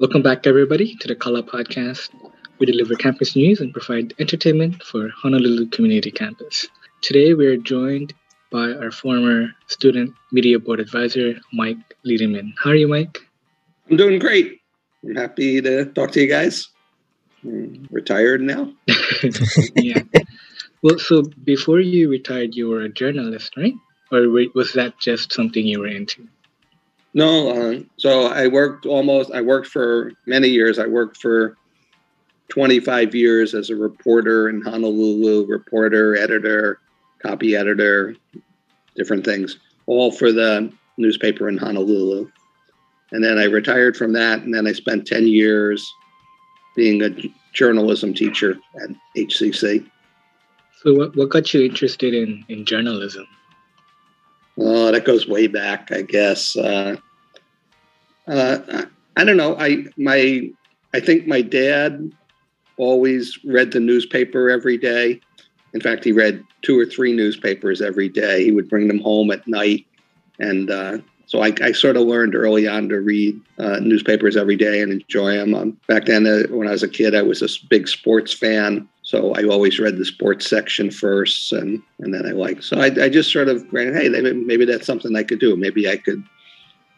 Welcome back, everybody, to the Kala Podcast. We deliver campus news and provide entertainment for Honolulu Community Campus. Today, we are joined by our former student media board advisor, Mike Liedeman. How are you, Mike? I'm doing great. I'm happy to talk to you guys. I'm retired now. yeah. Well, so before you retired, you were a journalist, right? Or was that just something you were into? No, uh, so I worked almost. I worked for many years. I worked for 25 years as a reporter in Honolulu, reporter, editor, copy editor, different things, all for the newspaper in Honolulu. And then I retired from that, and then I spent 10 years being a journalism teacher at HCC. So, what, what got you interested in, in journalism? Oh, that goes way back, I guess. Uh, uh, I don't know. I my I think my dad always read the newspaper every day. In fact, he read two or three newspapers every day. He would bring them home at night, and uh, so I, I, sort of learned early on to read uh, newspapers every day and enjoy them. Um, back then, uh, when I was a kid, I was a big sports fan. So I always read the sports section first, and and then I like. So I, I just sort of ran, hey, maybe that's something I could do. Maybe I could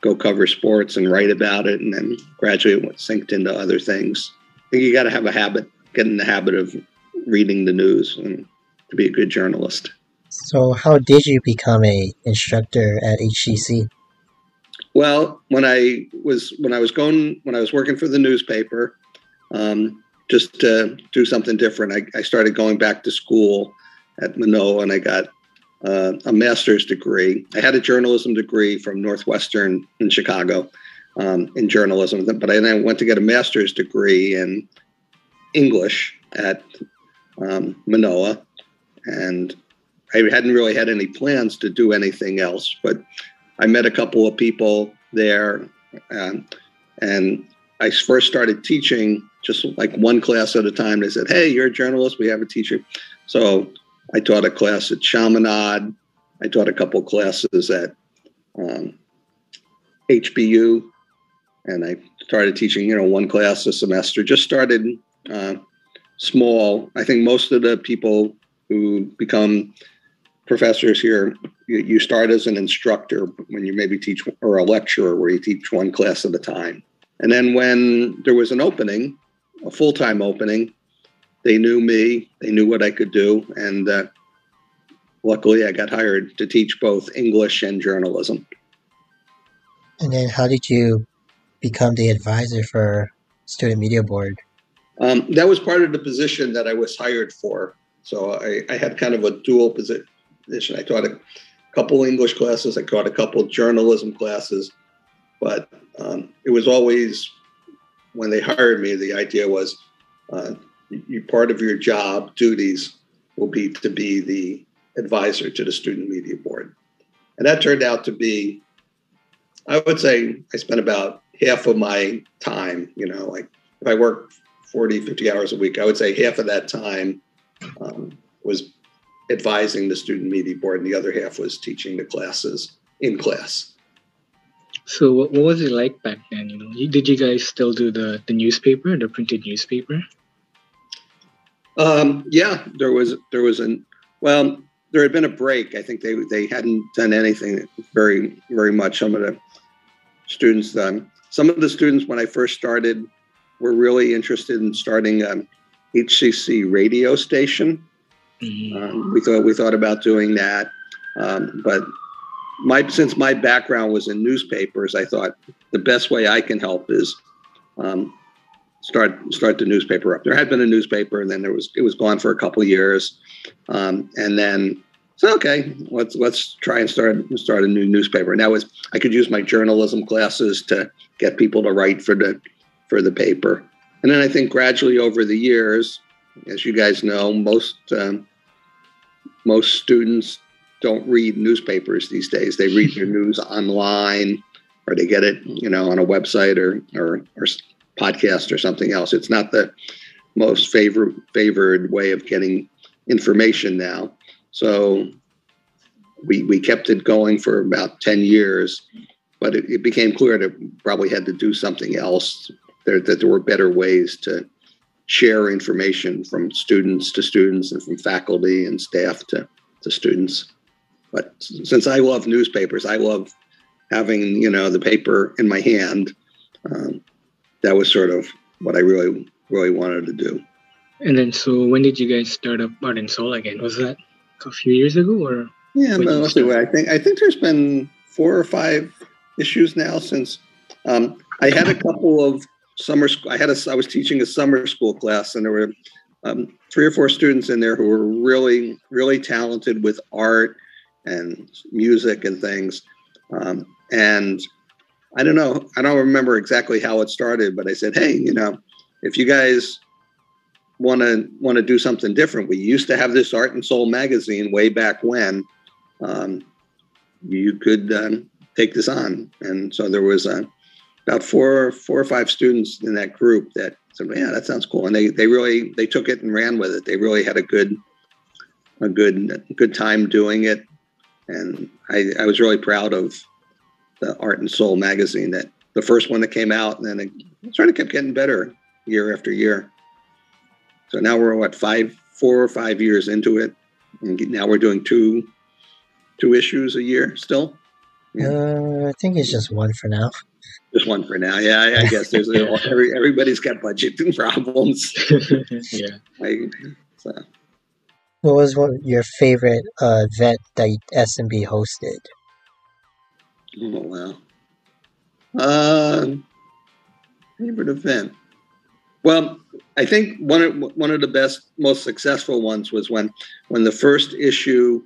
go cover sports and write about it, and then gradually went synced into other things. I think you got to have a habit, get in the habit of reading the news, and to be a good journalist. So, how did you become a instructor at HCC? Well, when I was when I was going when I was working for the newspaper, um, just to do something different. I, I started going back to school at Manoa and I got uh, a master's degree. I had a journalism degree from Northwestern in Chicago um, in journalism, but I then went to get a master's degree in English at um, Manoa. And I hadn't really had any plans to do anything else, but I met a couple of people there. Um, and I first started teaching just like one class at a time. They said, Hey, you're a journalist. We have a teacher. So I taught a class at Chaminade. I taught a couple classes at um, HPU. And I started teaching, you know, one class a semester. Just started uh, small. I think most of the people who become professors here, you, you start as an instructor when you maybe teach, or a lecturer where you teach one class at a time. And then when there was an opening, a full time opening. They knew me, they knew what I could do, and uh, luckily I got hired to teach both English and journalism. And then, how did you become the advisor for Student Media Board? Um, that was part of the position that I was hired for. So I, I had kind of a dual position. I taught a couple English classes, I taught a couple journalism classes, but um, it was always when they hired me, the idea was uh, you, part of your job duties will be to be the advisor to the student media board. And that turned out to be, I would say, I spent about half of my time, you know, like if I work 40, 50 hours a week, I would say half of that time um, was advising the student media board, and the other half was teaching the classes in class. So what, what was it like back then? You know, did you guys still do the the newspaper, the printed newspaper? Um, yeah, there was there was an well, there had been a break. I think they they hadn't done anything very very much. Some of the students done. Some of the students when I first started were really interested in starting an HCC radio station. Mm-hmm. Um, we thought we thought about doing that, um, but my since my background was in newspapers, I thought the best way I can help is um, start start the newspaper up. There had been a newspaper, and then there was it was gone for a couple of years, um, and then so okay, let's let's try and start start a new newspaper. And that was I could use my journalism classes to get people to write for the for the paper, and then I think gradually over the years, as you guys know, most um, most students don't read newspapers these days. They read their news online or they get it, you know, on a website or, or, or podcast or something else. It's not the most favorite favored way of getting information now. So we, we kept it going for about 10 years, but it, it became clear that probably had to do something else there, that there were better ways to share information from students to students and from faculty and staff to, to students. But since I love newspapers, I love having you know the paper in my hand. Um, that was sort of what I really really wanted to do. And then, so when did you guys start up Art and Soul again? Was that a few years ago, or yeah? No, I think I think there's been four or five issues now since um, I had a couple of summer school. I had a I was teaching a summer school class, and there were um, three or four students in there who were really really talented with art and music and things. Um, and I don't know, I don't remember exactly how it started, but I said, hey, you know, if you guys want to want to do something different, we used to have this Art and Soul magazine way back when. Um, you could um, take this on, and so there was uh, about four four or five students in that group that said, "Yeah, that sounds cool," and they they really they took it and ran with it. They really had a good a good good time doing it, and I, I was really proud of the Art and Soul magazine that the first one that came out, and then it sort of kept getting better year after year. So now we're what five, four or five years into it, and now we're doing two, two issues a year still. Yeah. Uh, I think it's just one for now. Just one for now. Yeah, I, I guess there's every, everybody's got budgeting problems. yeah. I, so. What was one, your favorite uh, event that SMB hosted? Oh wow. Uh, favorite event. Well, I think one of one of the best, most successful ones was when when the first issue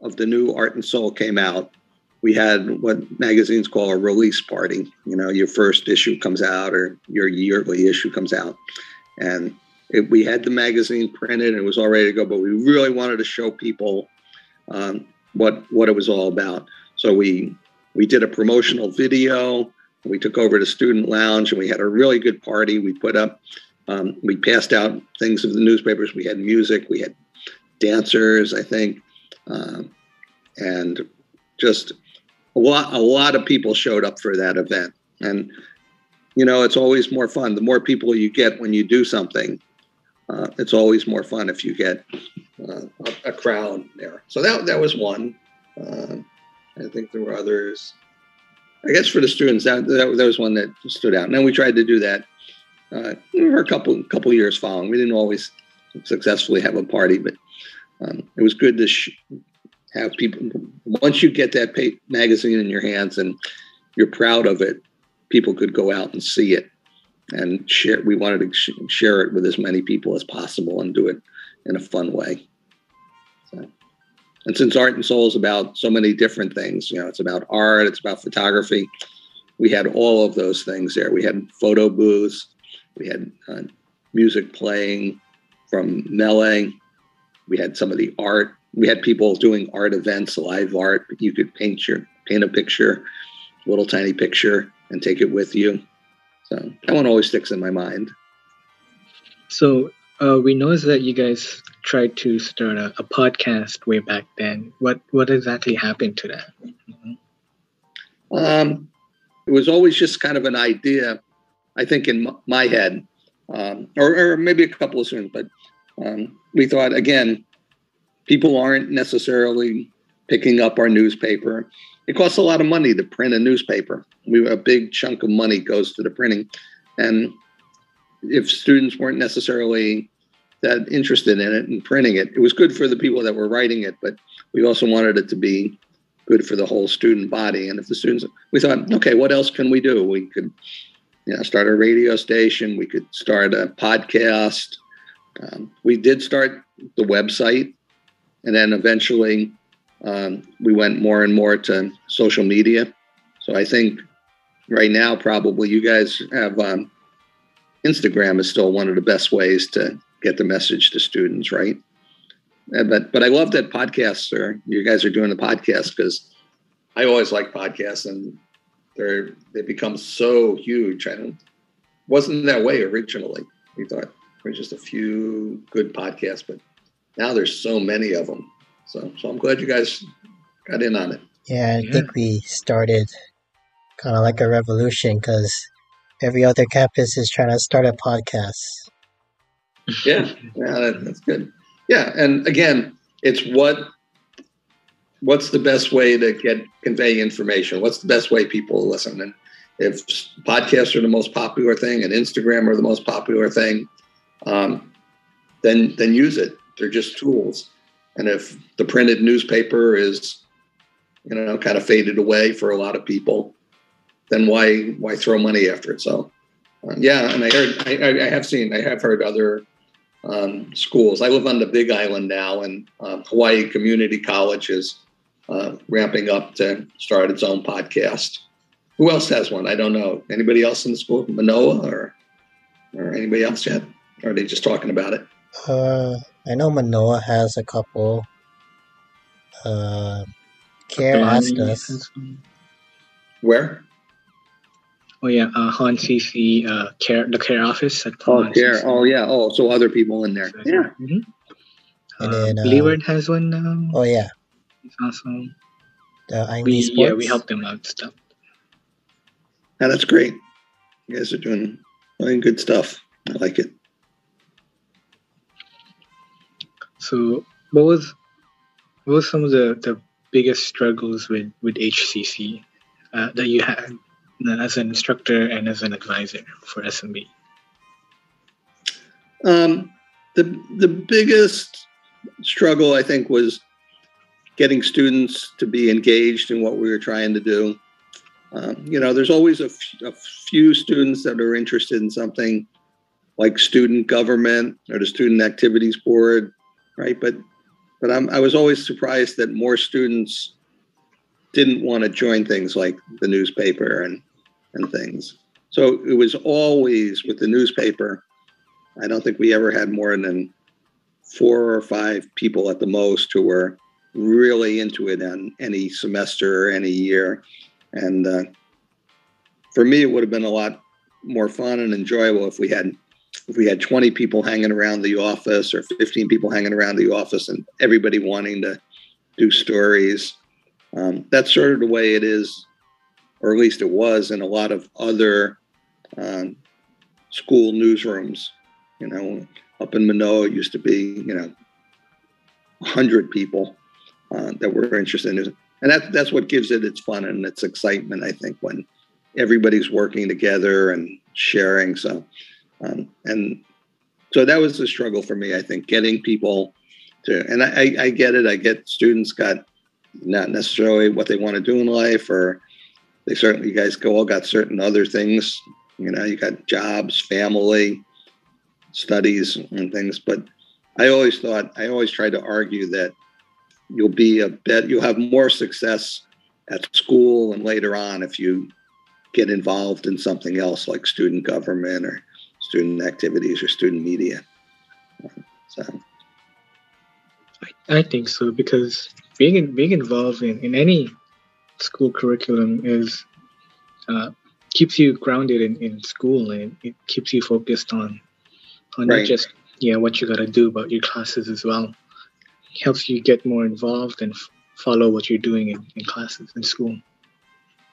of the new Art and Soul came out. We had what magazines call a release party. You know, your first issue comes out or your yearly issue comes out, and it, we had the magazine printed and it was all ready to go. But we really wanted to show people um, what what it was all about. So we we did a promotional video. We took over the student lounge and we had a really good party. We put up, um, we passed out things of the newspapers. We had music, we had dancers, I think, um, and just a lot. A lot of people showed up for that event, and you know it's always more fun. The more people you get when you do something, uh, it's always more fun if you get uh, a, crowd there. So that that was one. Uh, I think there were others. I guess for the students, that, that, that was one that stood out. And then we tried to do that uh, for a couple couple years following. We didn't always successfully have a party, but um, it was good to sh- have people. Once you get that magazine in your hands and you're proud of it, people could go out and see it and share. We wanted to sh- share it with as many people as possible and do it in a fun way. So. And since Art and Soul is about so many different things, you know, it's about art, it's about photography. We had all of those things there. We had photo booths, we had uh, music playing from Melee. We had some of the art. We had people doing art events, live art. You could paint your paint a picture, little tiny picture, and take it with you. So that one always sticks in my mind. So uh, we know that you guys tried to start a, a, podcast way back then. What what exactly happened to that? Mm-hmm. Um, it was always just kind of an idea, I think, in my head, um, or, or, maybe a couple of students. But um, we thought again, people aren't necessarily picking up our newspaper. It costs a lot of money to print a newspaper. We a big chunk of money goes to the printing, and if students weren't necessarily that interested in it and printing it, it was good for the people that were writing it, but we also wanted it to be good for the whole student body. And if the students, we thought, okay, what else can we do? We could, you know, start a radio station. We could start a podcast. Um, we did start the website, and then eventually um, we went more and more to social media. So I think right now, probably you guys have um, Instagram is still one of the best ways to get the message to students, right? But but I love that podcasts are you guys are doing the podcast because I always like podcasts and they're they become so huge. I don't wasn't that way originally. We thought there were just a few good podcasts, but now there's so many of them. So so I'm glad you guys got in on it. Yeah, I yeah. think we started kind of like a revolution because every other campus is trying to start a podcast. Yeah, yeah, that, that's good. Yeah, and again, it's what what's the best way to get convey information? What's the best way people listen? And if podcasts are the most popular thing and Instagram are the most popular thing, um, then then use it. They're just tools. And if the printed newspaper is, you know, kind of faded away for a lot of people, then why why throw money after it? So, uh, yeah, and I heard I, I, have seen I have heard other um, schools. I live on the Big Island now, and uh, Hawaii Community College is uh, ramping up to start its own podcast. Who else has one? I don't know. Anybody else in the school? Manoa or or anybody else yet? Or are they just talking about it? Uh, I know Manoa has a couple. Uh, Care asked us. Where? Oh yeah, uh, Han CC, uh, care the care office. At oh, care. Oh yeah. Oh, so other people in there. Yeah. Mm-hmm. And then, uh, Leeward has one now. Oh yeah. It's awesome. The We, yeah, we help them out stuff. Yeah, that's great. You guys are doing doing good stuff. I like it. So, what was what was some of the, the biggest struggles with with HCC uh, that you had uh, as an instructor and as an advisor for SMB? Um, the the biggest struggle I think was getting students to be engaged in what we were trying to do. Um, you know, there's always a, f- a few students that are interested in something like student government or the student activities board, right? But but I'm, I was always surprised that more students didn't want to join things like the newspaper and and things. So it was always with the newspaper. I don't think we ever had more than four or five people at the most who were really into it on any semester or any year. And uh, for me, it would have been a lot more fun and enjoyable if we had if we had 20 people hanging around the office or 15 people hanging around the office and everybody wanting to do stories. Um, that's sort of the way it is, or at least it was in a lot of other um, school newsrooms. You know, up in Manoa, it used to be, you know, 100 people uh, that were interested in it. And that, that's what gives it its fun and its excitement, I think, when everybody's working together and sharing. So, um, and so that was the struggle for me, I think, getting people to, and I, I get it. I get students got not necessarily what they want to do in life, or they certainly, you guys go all got certain other things. You know, you got jobs, family, studies, and things. But I always thought, I always tried to argue that you'll be a bet, you'll have more success at school and later on if you get involved in something else like student government or student activities or student media. So, I, I think so because being in, being involved in, in any school curriculum is uh, keeps you grounded in, in school and it keeps you focused on on right. not just yeah what you got to do about your classes as well. It helps you get more involved and f- follow what you're doing in, in classes in school.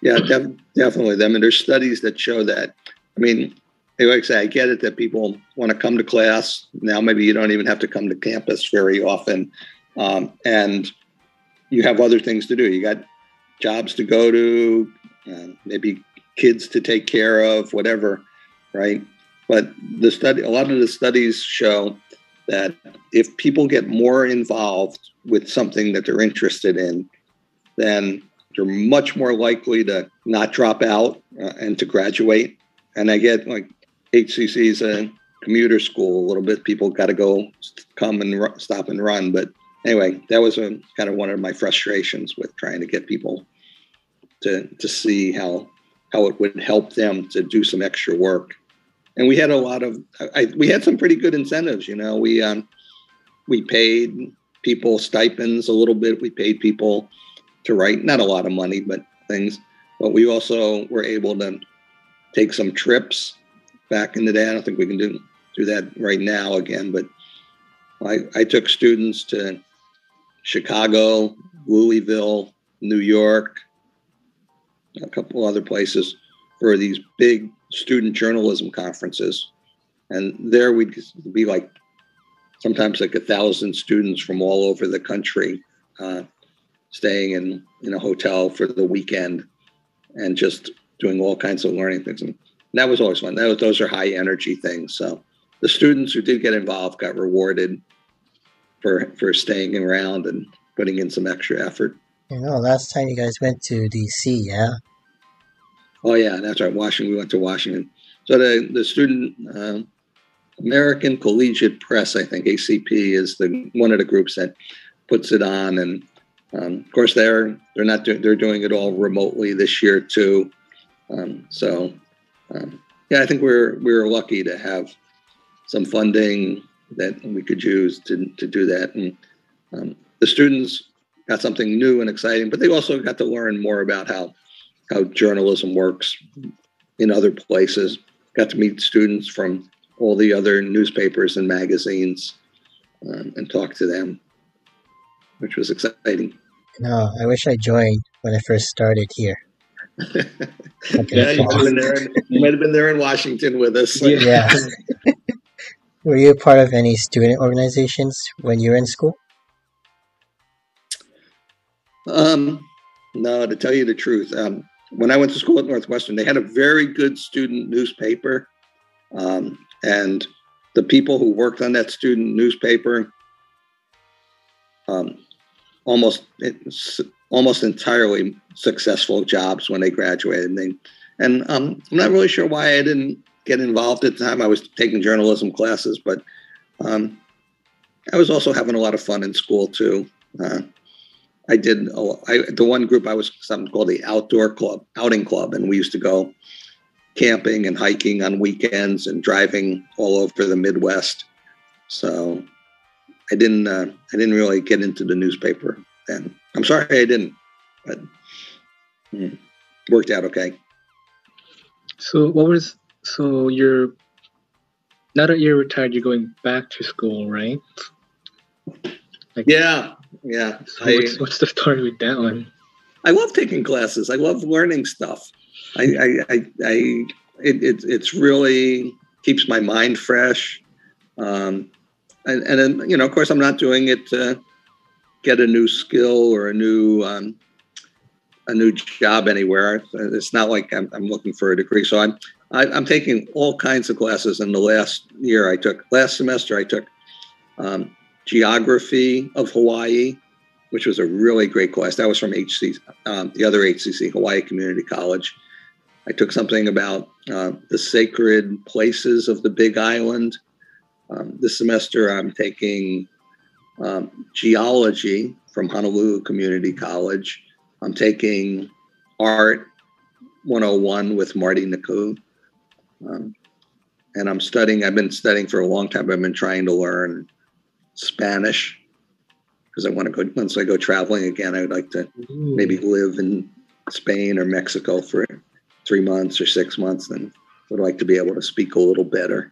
Yeah, def- definitely. I mean, there's studies that show that. I mean, like I say, I get it that people want to come to class. Now, maybe you don't even have to come to campus very often. Um, and you have other things to do. You got jobs to go to, uh, maybe kids to take care of, whatever, right? But the study, a lot of the studies show that if people get more involved with something that they're interested in, then they're much more likely to not drop out uh, and to graduate. And I get like HCC is a commuter school a little bit. People got to go come and r- stop and run. But anyway, that was a, kind of one of my frustrations with trying to get people to to see how how it would help them to do some extra work. And we had a lot of I, we had some pretty good incentives. You know, we um, we paid people stipends a little bit. We paid people to write not a lot of money, but things. But we also were able to take some trips back in the day. I don't think we can do do that right now again, but I, I took students to Chicago, Louisville, New York, a couple other places for these big student journalism conferences, and there we'd be like sometimes like a thousand students from all over the country uh, staying in in a hotel for the weekend and just doing all kinds of learning things. And that was always fun. That was, those are high energy things. So the students who did get involved got rewarded for for staying around and putting in some extra effort. You know, last time you guys went to DC, yeah. Oh yeah, that's right. Washington. We went to Washington. So the the student uh, American Collegiate Press, I think ACP is the one of the groups that puts it on, and um, of course they're they're not doing they're doing it all remotely this year too. Um, so um, yeah, I think we're we're lucky to have some funding that we could use to to do that, and um, the students got something new and exciting, but they also got to learn more about how how journalism works in other places. Got to meet students from all the other newspapers and magazines um, and talk to them, which was exciting. No, I wish I joined when I first started here. yeah, you might, have been there in, you might have been there in Washington with us. Yeah. were you part of any student organizations when you were in school? Um, no, to tell you the truth, um, when I went to school at Northwestern, they had a very good student newspaper. Um, and the people who worked on that student newspaper um, almost almost entirely successful jobs when they graduated. And, they, and um, I'm not really sure why I didn't get involved at the time. I was taking journalism classes, but um, I was also having a lot of fun in school too. Uh, I did the one group I was something called the outdoor club, outing club, and we used to go camping and hiking on weekends and driving all over the Midwest. So I didn't uh, I didn't really get into the newspaper then. I'm sorry I didn't, but mm, worked out okay. So what was so you're now that you're retired, you're going back to school, right? Like, yeah, yeah. So I, what's, what's the story with that one? I love taking classes. I love learning stuff. I, I, I, I it, it, it's really keeps my mind fresh. Um, and, and then, you know, of course, I'm not doing it get a new skill or a new, um, a new job anywhere. It's not like I'm, I'm looking for a degree. So I'm, I, am i am taking all kinds of classes. In the last year, I took last semester, I took um, geography of Hawaii, which was a really great class. That was from HC, um, the other HCC, Hawaii Community College. I took something about uh, the sacred places of the Big Island. Um, this semester, I'm taking um, geology from Honolulu Community College. I'm taking art 101 with Marty Naku. Um, and I'm studying, I've been studying for a long time. I've been trying to learn Spanish because I want to go, once I go traveling again, I would like to maybe live in Spain or Mexico for three months or six months, and would like to be able to speak a little better.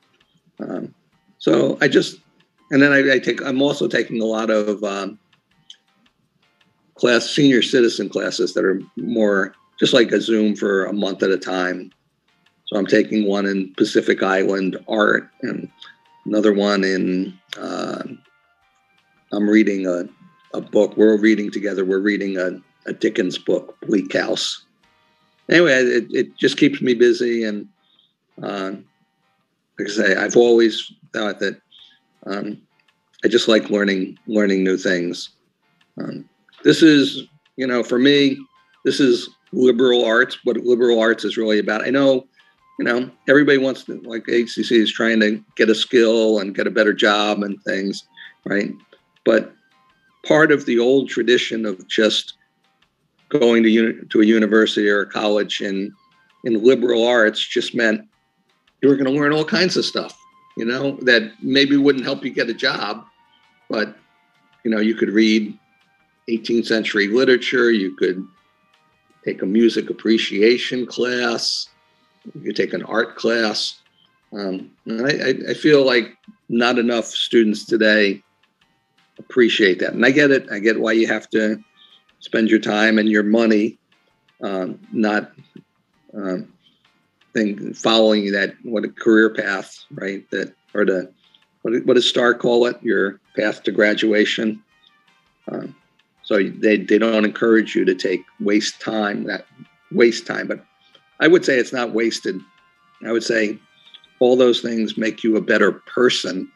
Um, so I just, and then I, I, take, I'm also taking a lot of um, class, senior citizen classes that are more just like a Zoom for a month at a time. So I'm taking one in Pacific Island art and another one in, uh, I'm reading a, a book. We're reading together. We're reading a, a Dickens book, Bleak House anyway, it, it just keeps me busy. And uh, like I say, I've always thought that um, I just like learning learning new things. Um, this is, you know, for me, this is liberal arts. What liberal arts is really about. I know, you know, everybody wants to like HCC is trying to get a skill and get a better job and things, right? But part of the old tradition of just going to uni- to a university or a college in in liberal arts just meant you were going to learn all kinds of stuff, you know, that maybe wouldn't help you get a job, but you know, you could read 18th century literature, you could take a music appreciation class, you could take an art class. Um, I, I feel like not enough students today appreciate that. And I get it. I get why you have to spend your time and your money um, not um, thing following that what a career path, right? That or the what, what does Star call it? Your path to graduation. Um, so they, they don't encourage you to take waste time, that waste time. But I would say it's not wasted. I would say all those things make you a better person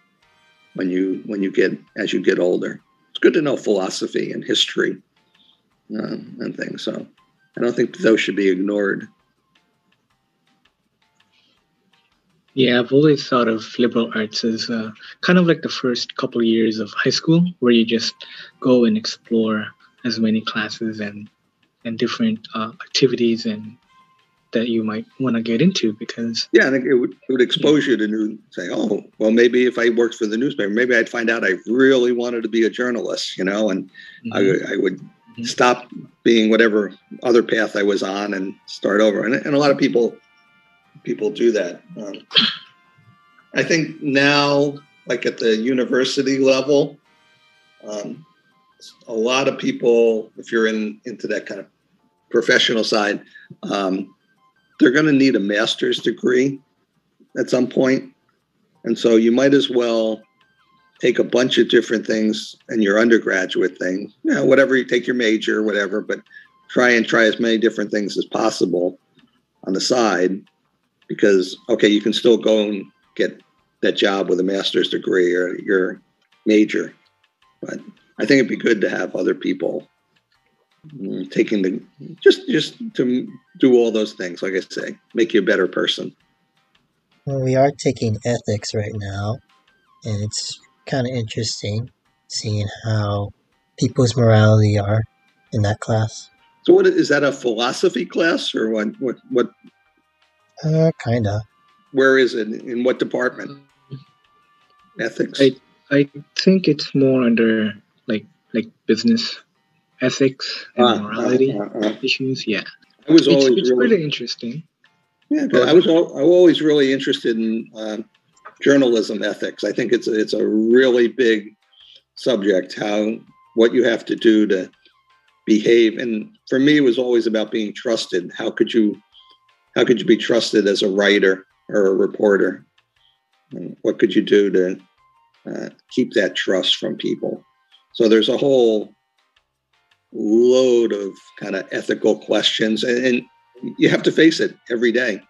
when you when you get as you get older. It's good to know philosophy and history um, and things. So I don't think those should be ignored. Yeah, I've always thought of liberal arts as uh, kind of like the first couple of years of high school, where you just go and explore as many classes and and different uh, activities and that you might want to get into because yeah, I think it would, it would expose yeah. you to new say, oh, well, maybe if I worked for the newspaper, maybe I'd find out I really wanted to be a journalist, you know, and mm-hmm. I, I would mm-hmm. stop being whatever other path I was on and start over. And, and a lot of people people do that. Um, I think now, like at the university level, um, a lot of people, if you're in into that kind of professional side, um, they're going to need a master's degree at some point. and so you might as well take a bunch of different things in your undergraduate thing, you know, whatever you take your major, whatever, but try and try as many different things as possible on the side because okay, you can still go and get that job with a master's degree or your major, but I think it'd be good to have other people mm, taking the just just to do all those things. Like I say, make you a better person. Well, we are taking ethics right now, and it's kind of interesting seeing how people's morality are in that class. So, what is that? A philosophy class, or what? What? What uh, kinda. Where is it? In what department? Ethics. I I think it's more under like like business ethics and uh, morality uh, uh, issues. Yeah, I was always it's, it's really, pretty interesting. Yeah, I was all, I was always really interested in um, journalism ethics. I think it's a, it's a really big subject. How what you have to do to behave, and for me, it was always about being trusted. How could you how could you be trusted as a writer or a reporter? What could you do to uh, keep that trust from people? So there's a whole load of kind of ethical questions, and, and you have to face it every day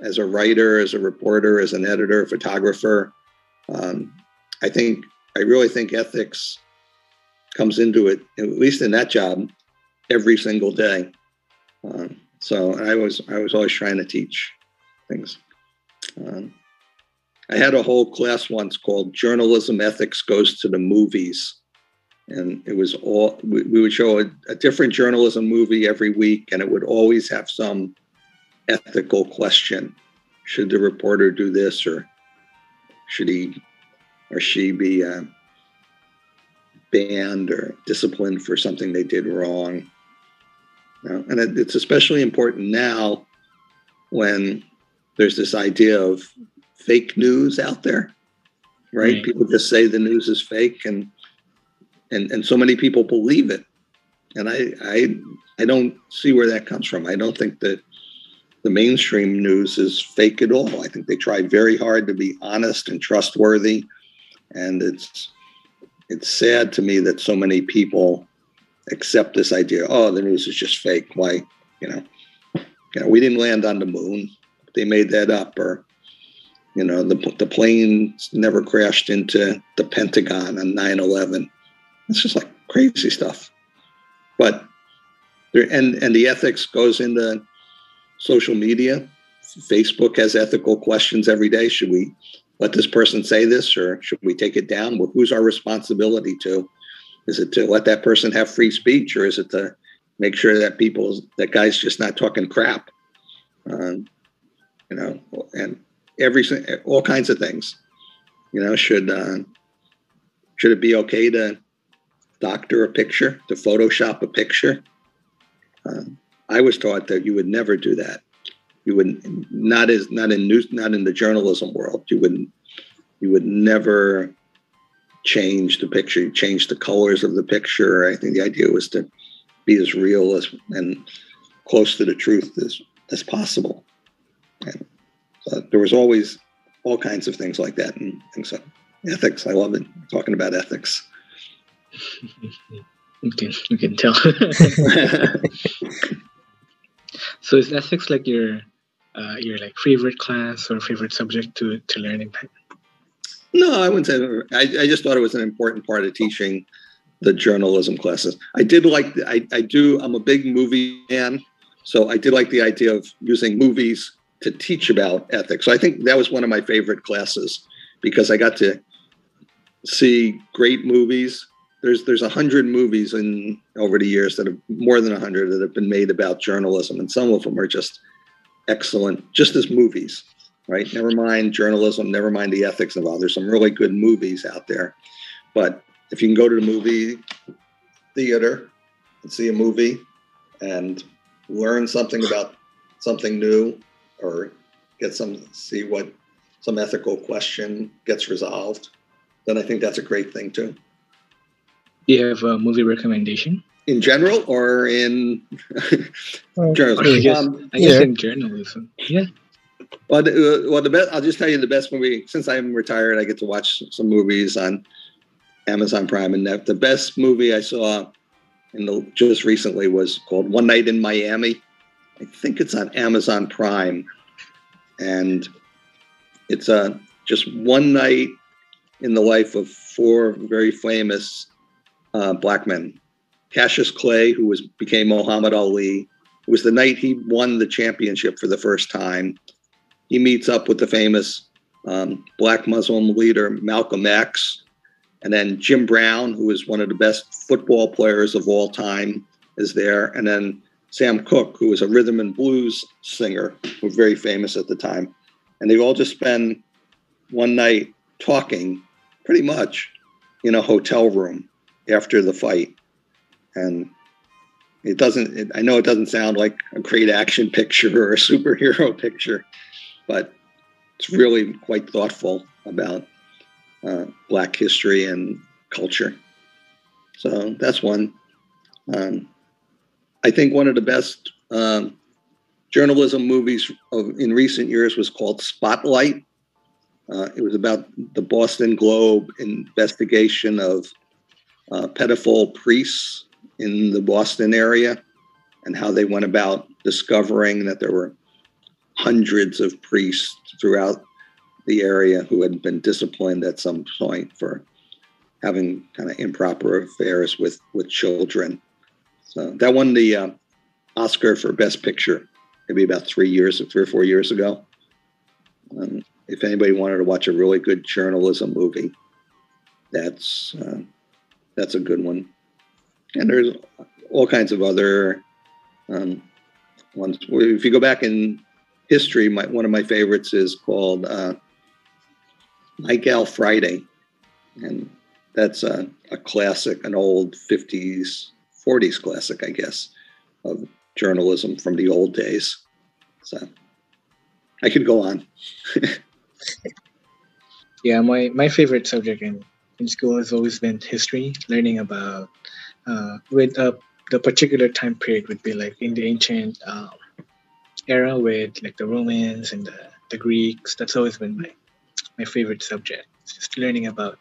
as a writer, as a reporter, as an editor, photographer. Um, I think I really think ethics comes into it, at least in that job, every single day. Um, so I was I was always trying to teach things. Um, I had a whole class once called Journalism Ethics Goes to the Movies. And it was all, we, would show a, a, different journalism movie every week, and it would always have some ethical question. Should the reporter do this, or should he or she be uh, banned or disciplined for something they did wrong? Know, and it, it's especially important now when there's this idea of fake news out there, right? right? People just say the news is fake, and and and so many people believe it. And I I I don't see where that comes from. I don't think that the mainstream news is fake at all. I think they try very hard to be honest and trustworthy, and it's it's sad to me that so many people accept this idea. Oh, the news is just fake. Why, you know, you know, we didn't land on the moon. They made that up, or you know, the the plane never crashed into the Pentagon on 9/11. It's just like crazy stuff. But there, and and the ethics goes into social media. Facebook has ethical questions every day. Should we let this person say this, or should we take it down? Well, who's our responsibility to? Is it to let that person have free speech, or is it to make sure that people that guy's just not talking crap? Um, you know, and every all kinds of things. You know, should uh, should it be okay to doctor a picture, to Photoshop a picture? Um, I was taught that you would never do that. You would not as not in news, not in the journalism world. You wouldn't. You would never change the picture, change the colors of the picture. I think the idea was to be as real as and close to the truth as, as possible. And so there was always all kinds of things like that. And, and so ethics, I love it, talking about ethics. you can, you can tell. so is ethics like your uh, your like favorite class or favorite subject to, to learn in No, I wouldn't say. I, I just thought it was an important part of teaching the journalism classes. I did like. I I do. I'm a big movie fan, so I did like the idea of using movies to teach about ethics. So I think that was one of my favorite classes because I got to see great movies. There's there's a hundred movies in over the years that have more than a hundred that have been made about journalism, and some of them are just excellent, just as movies, right? Never mind journalism, never mind the ethics involved. There's some really good movies out there, but if you can go to the movie theater and see a movie and learn something about something new or get some see what some ethical question gets resolved then i think that's a great thing too do you have a movie recommendation in general or in journalism i guess, um, I guess yeah. in journalism yeah well, the, well, the best. I'll just tell you the best movie. Since I'm retired, I get to watch some movies on Amazon Prime, and the best movie I saw in the just recently was called One Night in Miami. I think it's on Amazon Prime, and it's a uh, just one night in the life of four very famous uh, black men. Cassius Clay, who was became Muhammad Ali, was the night he won the championship for the first time. He meets up with the famous um, black Muslim leader Malcolm X, and then Jim Brown, who is one of the best football players of all time, is there. And then Sam Cooke, who was a rhythm and blues singer, who was very famous at the time. And they all just spend one night talking pretty much in a hotel room after the fight. And it doesn't, it, I know it doesn't sound like a great action picture or a superhero picture, but it's really quite thoughtful about uh, Black history and culture. So that's one. Um, I think one of the best um, journalism movies of, in recent years was called Spotlight. Uh, it was about the Boston Globe investigation of uh, pedophile priests in the Boston area and how they went about discovering that there were hundreds of priests throughout the area who had been disciplined at some point for having kind of improper affairs with with children. So that won the uh, Oscar for Best Picture, maybe about three years, three or four years ago. Um, if anybody wanted to watch a really good journalism movie, that's uh, that's a good one. And there's all kinds of other um, ones. If you go back in history, my, one of my favorites is called uh, my Gal Friday, and that's a, a classic, an old 50s, 40s classic, I guess, of journalism from the old days. So I could go on. yeah, my, my favorite subject in, in school has always been history, learning about uh, with uh, the particular time period would be like in the ancient um, era with like the Romans and the, the Greeks. That's always been my my favorite subject. It's just learning about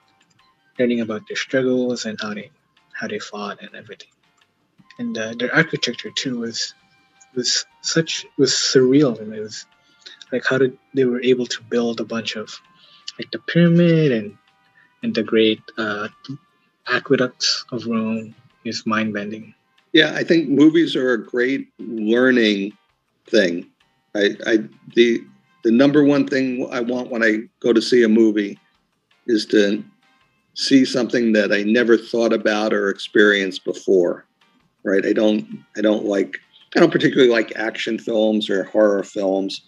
learning about their struggles and how they how they fought and everything. And uh, their architecture too was was such was surreal and it was like how did they were able to build a bunch of like the pyramid and and the great uh, aqueducts of Rome is mind bending. Yeah, I think movies are a great learning thing. I, I the the number one thing I want when I go to see a movie is to see something that I never thought about or experienced before. Right? I don't I don't like I don't particularly like action films or horror films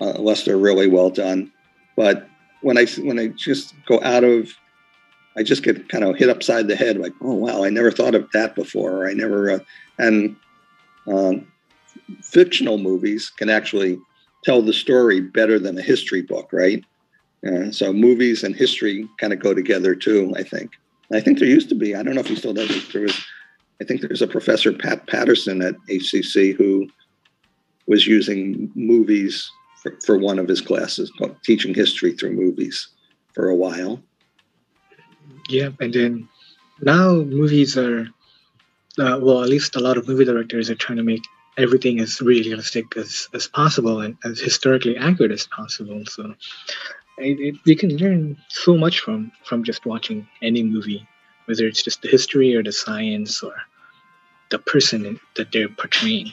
uh, unless they're really well done. But when I when I just go out of I just get kind of hit upside the head like, oh wow, I never thought of that before. Or I never uh, and um, fictional movies can actually tell the story better than a history book, right? Uh, so movies and history kind of go together too. I think. I think there used to be. I don't know if he still does it. There was. I think there's a professor Pat Patterson at HCC who was using movies for, for one of his classes, teaching history through movies for a while. Yeah, and then now movies are, uh, well, at least a lot of movie directors are trying to make everything as realistic as, as possible and as historically accurate as possible. So it, it, you can learn so much from from just watching any movie, whether it's just the history or the science or the person that they're portraying.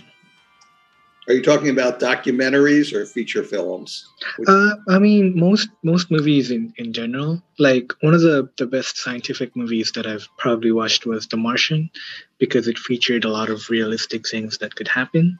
Are you talking about documentaries or feature films? Uh, I mean, most most movies in, in general. Like one of the, the best scientific movies that I've probably watched was The Martian, because it featured a lot of realistic things that could happen.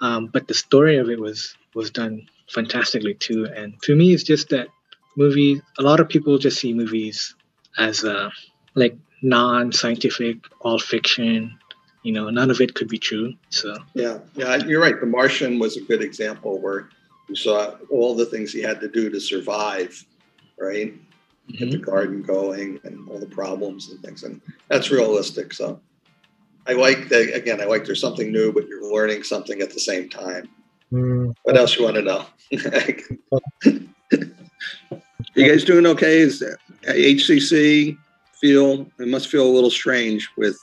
Um, but the story of it was was done fantastically too. And to me, it's just that movies. A lot of people just see movies as uh, like non-scientific, all fiction, you know none of it could be true so yeah yeah you're right the martian was a good example where you saw all the things he had to do to survive right mm-hmm. get the mm-hmm. garden going and all the problems and things and that's realistic so i like that again i like there's something new but you're learning something at the same time mm. what else you want to know you guys doing okay is hcc feel it must feel a little strange with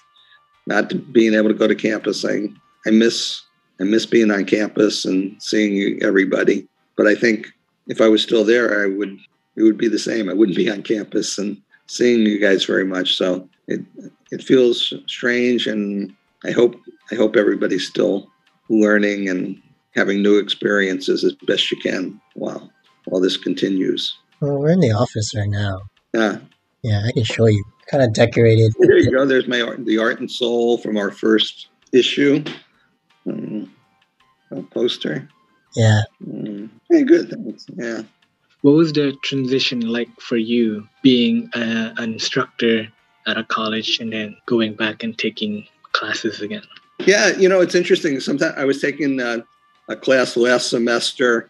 not being able to go to campus. I I miss I miss being on campus and seeing everybody. But I think if I was still there, I would it would be the same. I wouldn't be on campus and seeing you guys very much. So it it feels strange, and I hope I hope everybody's still learning and having new experiences as best you can while while this continues. Well, we're in the office right now. Yeah. Yeah, I can show you kind of decorated. There you go. There's my art, the art and soul from our first issue. Mm, a poster. Yeah. Mm, hey, good. Thanks. Yeah. What was the transition like for you being a, an instructor at a college and then going back and taking classes again? Yeah, you know, it's interesting. Sometimes I was taking a, a class last semester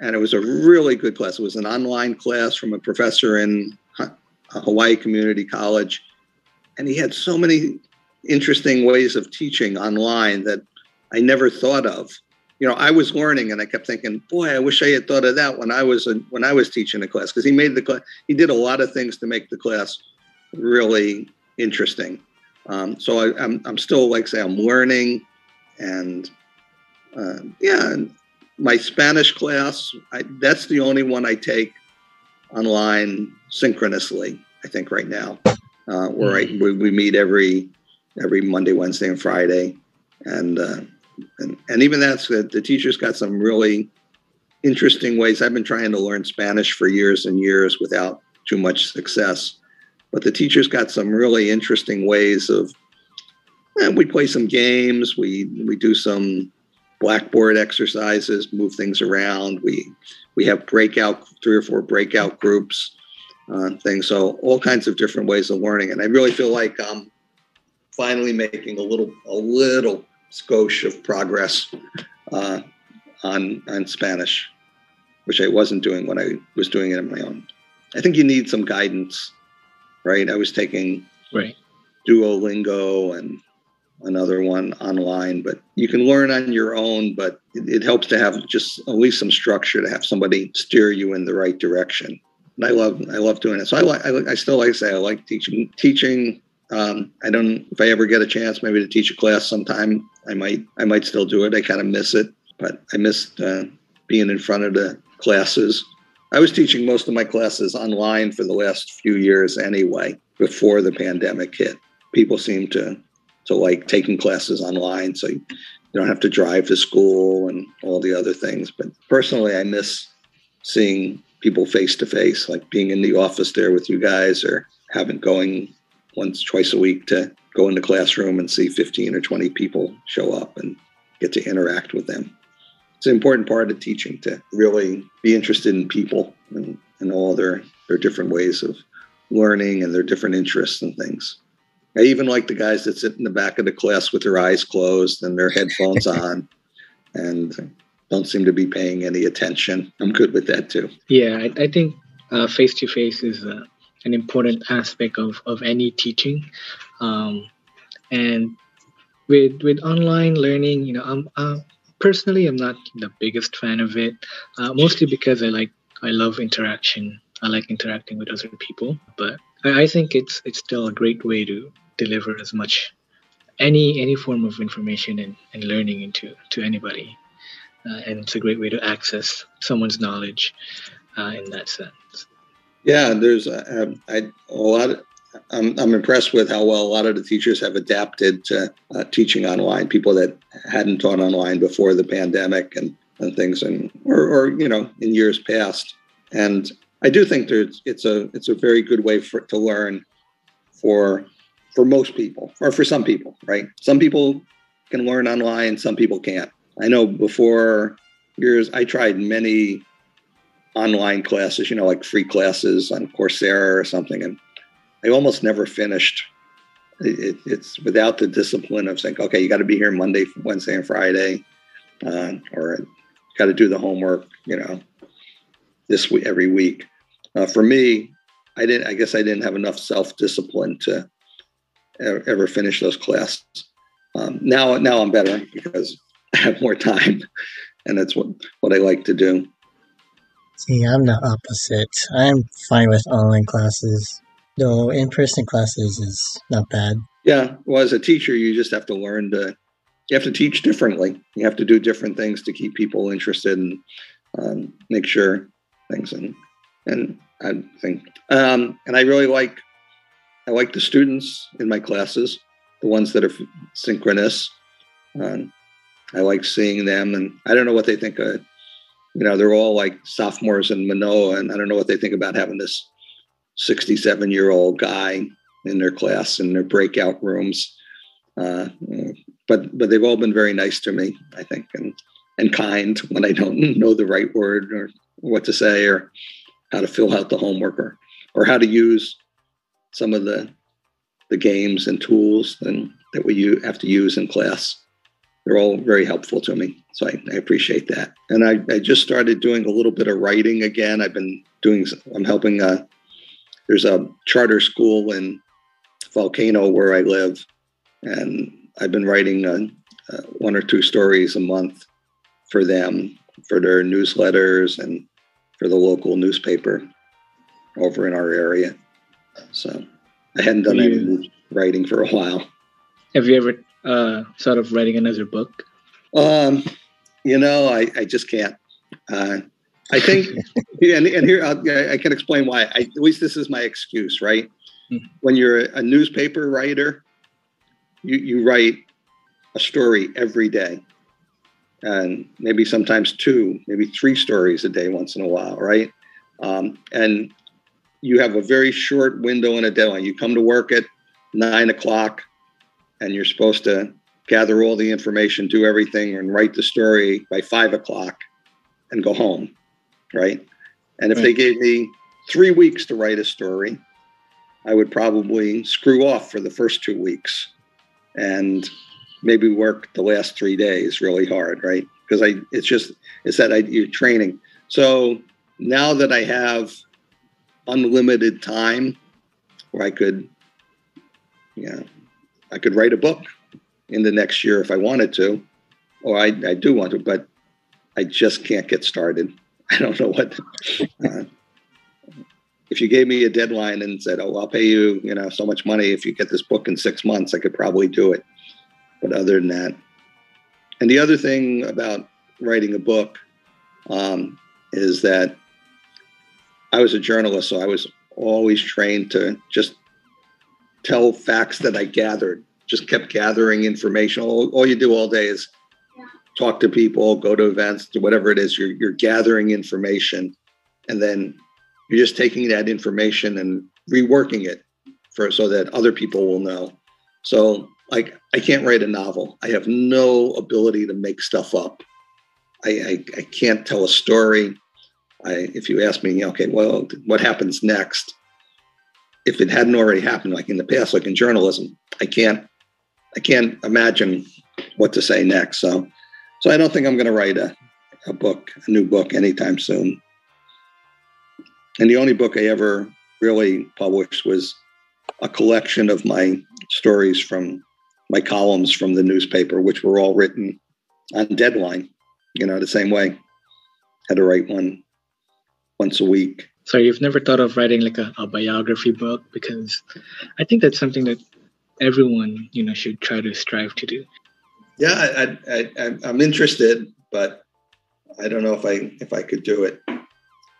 and it was a really good class. It was an online class from a professor in Hawaii Community College. And he had so many interesting ways of teaching online that I never thought of. You know, I was learning and I kept thinking, boy, I wish I had thought of that when I was a, when I was teaching the class because he made the class, he did a lot of things to make the class really interesting. Um, so I, am I'm, I'm still like say I'm learning, and uh, yeah, my Spanish class I, that's the only one I take online synchronously. I think right now, uh, where I, we, we meet every every Monday, Wednesday, and Friday, and uh, and and even that's the, the teachers got some really interesting ways. I've been trying to learn Spanish for years and years without too much success, but the teachers got some really interesting ways of. And eh, we play some games. We we do some blackboard exercises, move things around. We we have breakout three or four breakout groups uh, things. So all kinds of different ways of learning, and I really feel like I'm finally making a little a little skosh of progress uh, on on Spanish, which I wasn't doing when I was doing it on my own. I think you need some guidance, right? I was taking right. Duolingo and another one online, but you can learn on your own. But it, it helps to have just at least some structure to have somebody steer you in the right direction. I love I love doing it. So I I, I still like to say I like teaching teaching. Um, I don't if I ever get a chance maybe to teach a class sometime I might I might still do it. I kind of miss it, but I missed uh, being in front of the classes. I was teaching most of my classes online for the last few years anyway. Before the pandemic hit, people seem to to like taking classes online, so you don't have to drive to school and all the other things. But personally, I miss seeing people face to face, like being in the office there with you guys or having going once, twice a week to go in the classroom and see 15 or 20 people show up and get to interact with them. It's an important part of teaching to really be interested in people and, and all their, their different ways of learning and their different interests and things. I even like the guys that sit in the back of the class with their eyes closed and their headphones on and don't seem to be paying any attention. I'm good with that too. Yeah, I, I think face to face is uh, an important aspect of, of any teaching. Um, and with with online learning, you know, I'm, personally, I'm not the biggest fan of it, uh, mostly because I like I love interaction. I like interacting with other people, but I, I think it's it's still a great way to deliver as much any any form of information and, and learning into to anybody uh, and it's a great way to access someone's knowledge uh, in that sense yeah there's a I, a lot of, I'm, I'm impressed with how well a lot of the teachers have adapted to uh, teaching online people that hadn't taught online before the pandemic and, and things and or, or you know in years past and i do think there's it's a it's a very good way for to learn for for most people or for some people, right? Some people can learn online, some people can't. I know before years, I tried many online classes, you know, like free classes on Coursera or something, and I almost never finished. It, it's without the discipline of saying, okay, you got to be here Monday, Wednesday, and Friday, uh, or got to do the homework, you know, this week every week. Uh, for me, I didn't. I guess I didn't have enough self discipline to ever finish those classes. Um, now, now I'm better because I have more time, and that's what what I like to do. See, I'm the opposite. I'm fine with online classes, though in-person classes is not bad. Yeah, well, as a teacher, you just have to learn to. You have to teach differently. You have to do different things to keep people interested and um, make sure things. And and I think, um, and I really like I like the students in my classes, the ones that are synchronous. Um, I like seeing them, and I don't know what they think. Of, you know, they're all like sophomores in Manoa, and I don't know what they think about having this 67 year old guy in their class in their breakout rooms. Uh, but but they've all been very nice to me, I think, and and kind when I don't know the right word or what to say or how to fill out the homework or or how to use some of the the games and tools and that we have to use in class. They're all very helpful to me. So I, I appreciate that. And I, I, just started doing a little bit of writing again. I've been doing, I'm helping, uh, there's a charter school in Volcano where I live. And I've been writing uh, uh, one or two stories a month for them, for their newsletters and for the local newspaper over in our area. So I hadn't done any writing for a while. Have you ever uh, thought of writing another book? Um, you know, I, I just can't. Uh, I think, and, and here I'll, i can explain why. I, at least this is my excuse, right? Mm-hmm. When you're a newspaper writer, you, you write a story every day, and maybe sometimes two, maybe three stories a day once in a while, right? Um, and you have a very short window and a deadline. You come to work at nine o'clock and you're supposed to gather all the information, do everything, and write the story by five o'clock and go home. Right. And if right. they gave me three weeks to write a story, I would probably screw off for the first two weeks and maybe work the last three days really hard, right? Because I, it's just, it's that I, you're training. So now that I have unlimited time where I could, you know, I could write a book in the next year if I wanted to, or I, I do want to, but I just can't get started. I don't know what. Uh, if you gave me a deadline and said, "Oh, I'll pay you, you know, so much money if you get this book in six months," I could probably do it. But other than that, and the other thing about writing a book um, is that I was a journalist, so I was always trained to just tell facts that I gathered. Just kept gathering information. All, all you do all day is talk to people, go to events, do whatever it is. You're you're gathering information, and then you're just taking that information and reworking it for so that other people will know. So like I can't write a novel. I have no ability to make stuff up. I, I, I can't tell a story. I, if you ask me, okay, well, what happens next? If it hadn't already happened, like in the past, like in journalism, I can't, I can't imagine what to say next. So, so I don't think I'm going to write a, a book, a new book, anytime soon. And the only book I ever really published was a collection of my stories from my columns from the newspaper, which were all written on deadline. you know, the same way. Had to write one once a week. So you've never thought of writing like a, a biography book because I think that's something that everyone you know should try to strive to do. Yeah, I, I, I'm interested, but I don't know if I if I could do it.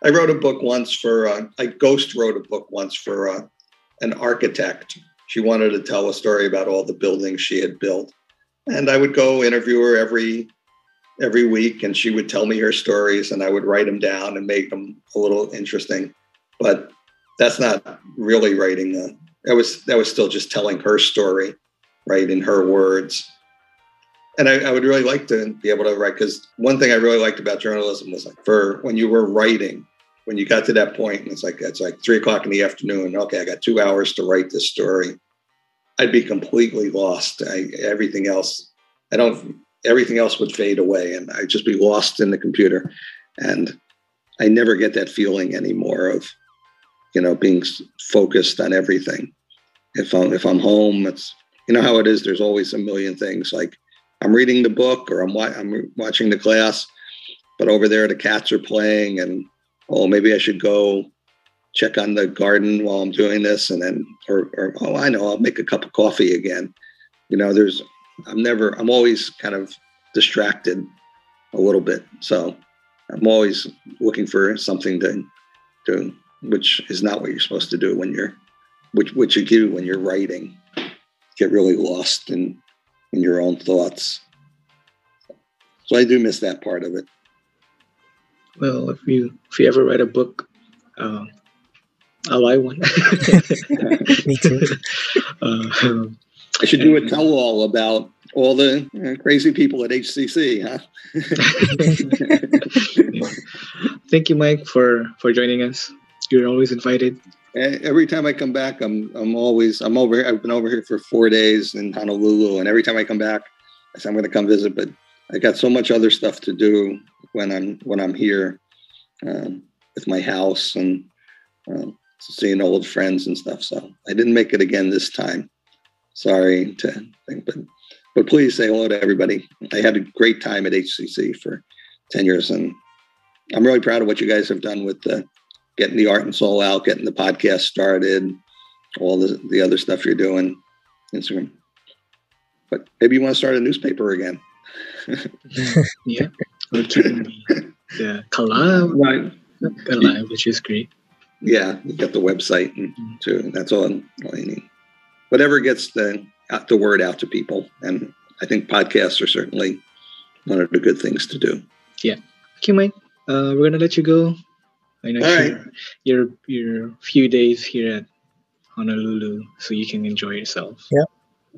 I wrote a book once for uh, I ghost wrote a book once for uh, an architect. She wanted to tell a story about all the buildings she had built, and I would go interview her every every week, and she would tell me her stories, and I would write them down and make them a little interesting. But that's not really writing. That was that was still just telling her story, right, in her words and I, I, would really like to be able to write because one thing I really liked about journalism was like for when you were writing, when you got to that point and it's like it's like three o'clock in the afternoon. Okay, I got two hours to write this story. I'd be completely lost. I, everything else, I don't. Everything else would fade away, and I'd just be lost in the computer. And I never get that feeling anymore of, you know, being focused on everything. If I'm if I'm home, it's you know how it is. There's always a million things like I'm reading the book or I'm, I'm watching the class, but over there the cats are playing and oh maybe I should go check on the garden while I'm doing this and then or, or oh I know I'll make a cup of coffee again. You know, there's I'm never I'm always kind of distracted a little bit. So I'm always looking for something to do, which is not what you're supposed to do when you're which which you do when you're writing. Get really lost in in your own thoughts. So I do miss that part of it. Well, if you if you ever write a book, uh, I'll buy one. Me too. Uh, um, I should do a tell-all about all the uh, crazy people at HCC, huh? Thank you, Mike, for for joining us. You're always invited every time I come back, I'm I'm always I'm over. Here. I've been over here for four days in Honolulu, and every time I come back, I say I'm going to come visit. But I got so much other stuff to do when I'm when I'm here um, with my house and um, seeing old friends and stuff. So I didn't make it again this time. Sorry to think, but but please say hello to everybody. I had a great time at HCC for ten years, and I'm really proud of what you guys have done with the getting the art and soul out, getting the podcast started, all the, the other stuff you're doing, Instagram. But maybe you want to start a newspaper again. yeah, we're keeping the, the collab, right. alive, which is great. Yeah, you got the website and mm-hmm. too. That's all, all you need. Whatever gets the the word out to people, and I think podcasts are certainly one of the good things to do. Yeah. Okay, Mike. Uh, we're gonna let you go. I know All right. your your few days here at Honolulu, so you can enjoy yourself. Yeah.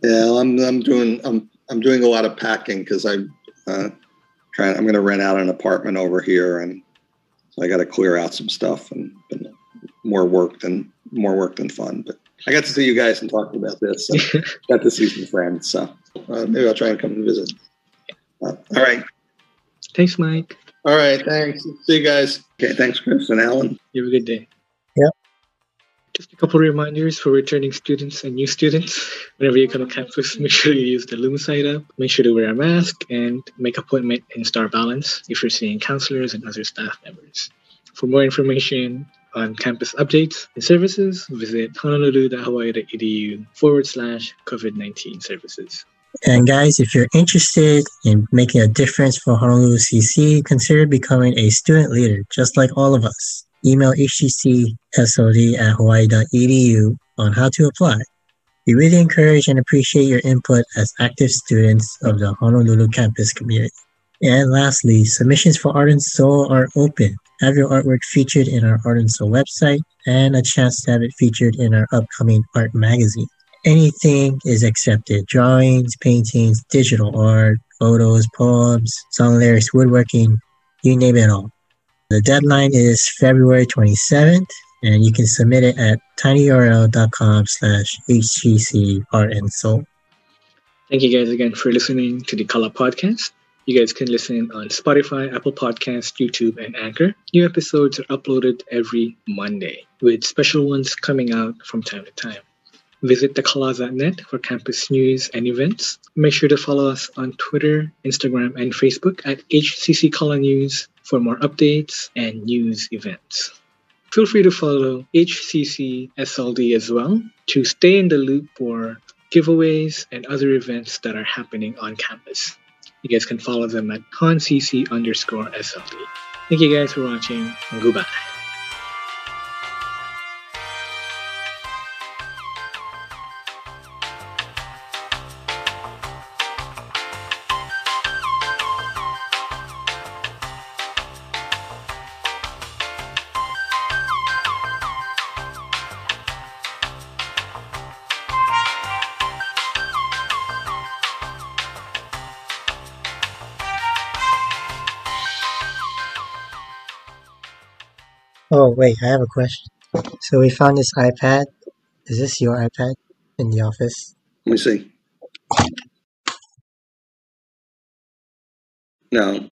Yeah, I'm I'm doing I'm I'm doing a lot of packing because I'm uh, trying. I'm going to rent out an apartment over here, and so I got to clear out some stuff and, and, more work than more work than fun. But I got to see you guys and talk about this. And got to see some friends, so uh, maybe I'll try and come and visit. Uh, all right. Thanks, Mike. All right. Thanks. See you guys. Okay. Thanks, Chris and Alan. You have a good day. Yep. Just a couple reminders for returning students and new students. Whenever you come to campus, make sure you use the LumiSight app. Make sure to wear a mask and make appointment in Star Balance if you're seeing counselors and other staff members. For more information on campus updates and services, visit honolulu.hawaii.edu forward slash COVID 19 services. And guys, if you're interested in making a difference for Honolulu CC, consider becoming a student leader, just like all of us. Email hgcsod at hawaii.edu on how to apply. We really encourage and appreciate your input as active students of the Honolulu campus community. And lastly, submissions for Art and Soul are open. Have your artwork featured in our Art and Soul website and a chance to have it featured in our upcoming art magazine anything is accepted drawings, paintings, digital art, photos, poems, song lyrics, woodworking, you name it all. The deadline is February 27th, and you can submit it at tinyurl.com slash hgc art and soul. Thank you guys again for listening to the Color Podcast. You guys can listen on Spotify, Apple Podcasts, YouTube, and Anchor. New episodes are uploaded every Monday, with special ones coming out from time to time. Visit theclaw.net for campus news and events. Make sure to follow us on Twitter, Instagram, and Facebook at HCC Kala News for more updates and news events. Feel free to follow HCC SLD as well to stay in the loop for giveaways and other events that are happening on campus. You guys can follow them at HonCC underscore SLD. Thank you guys for watching goodbye. Wait, I have a question. So we found this iPad. Is this your iPad in the office? Let me see. No,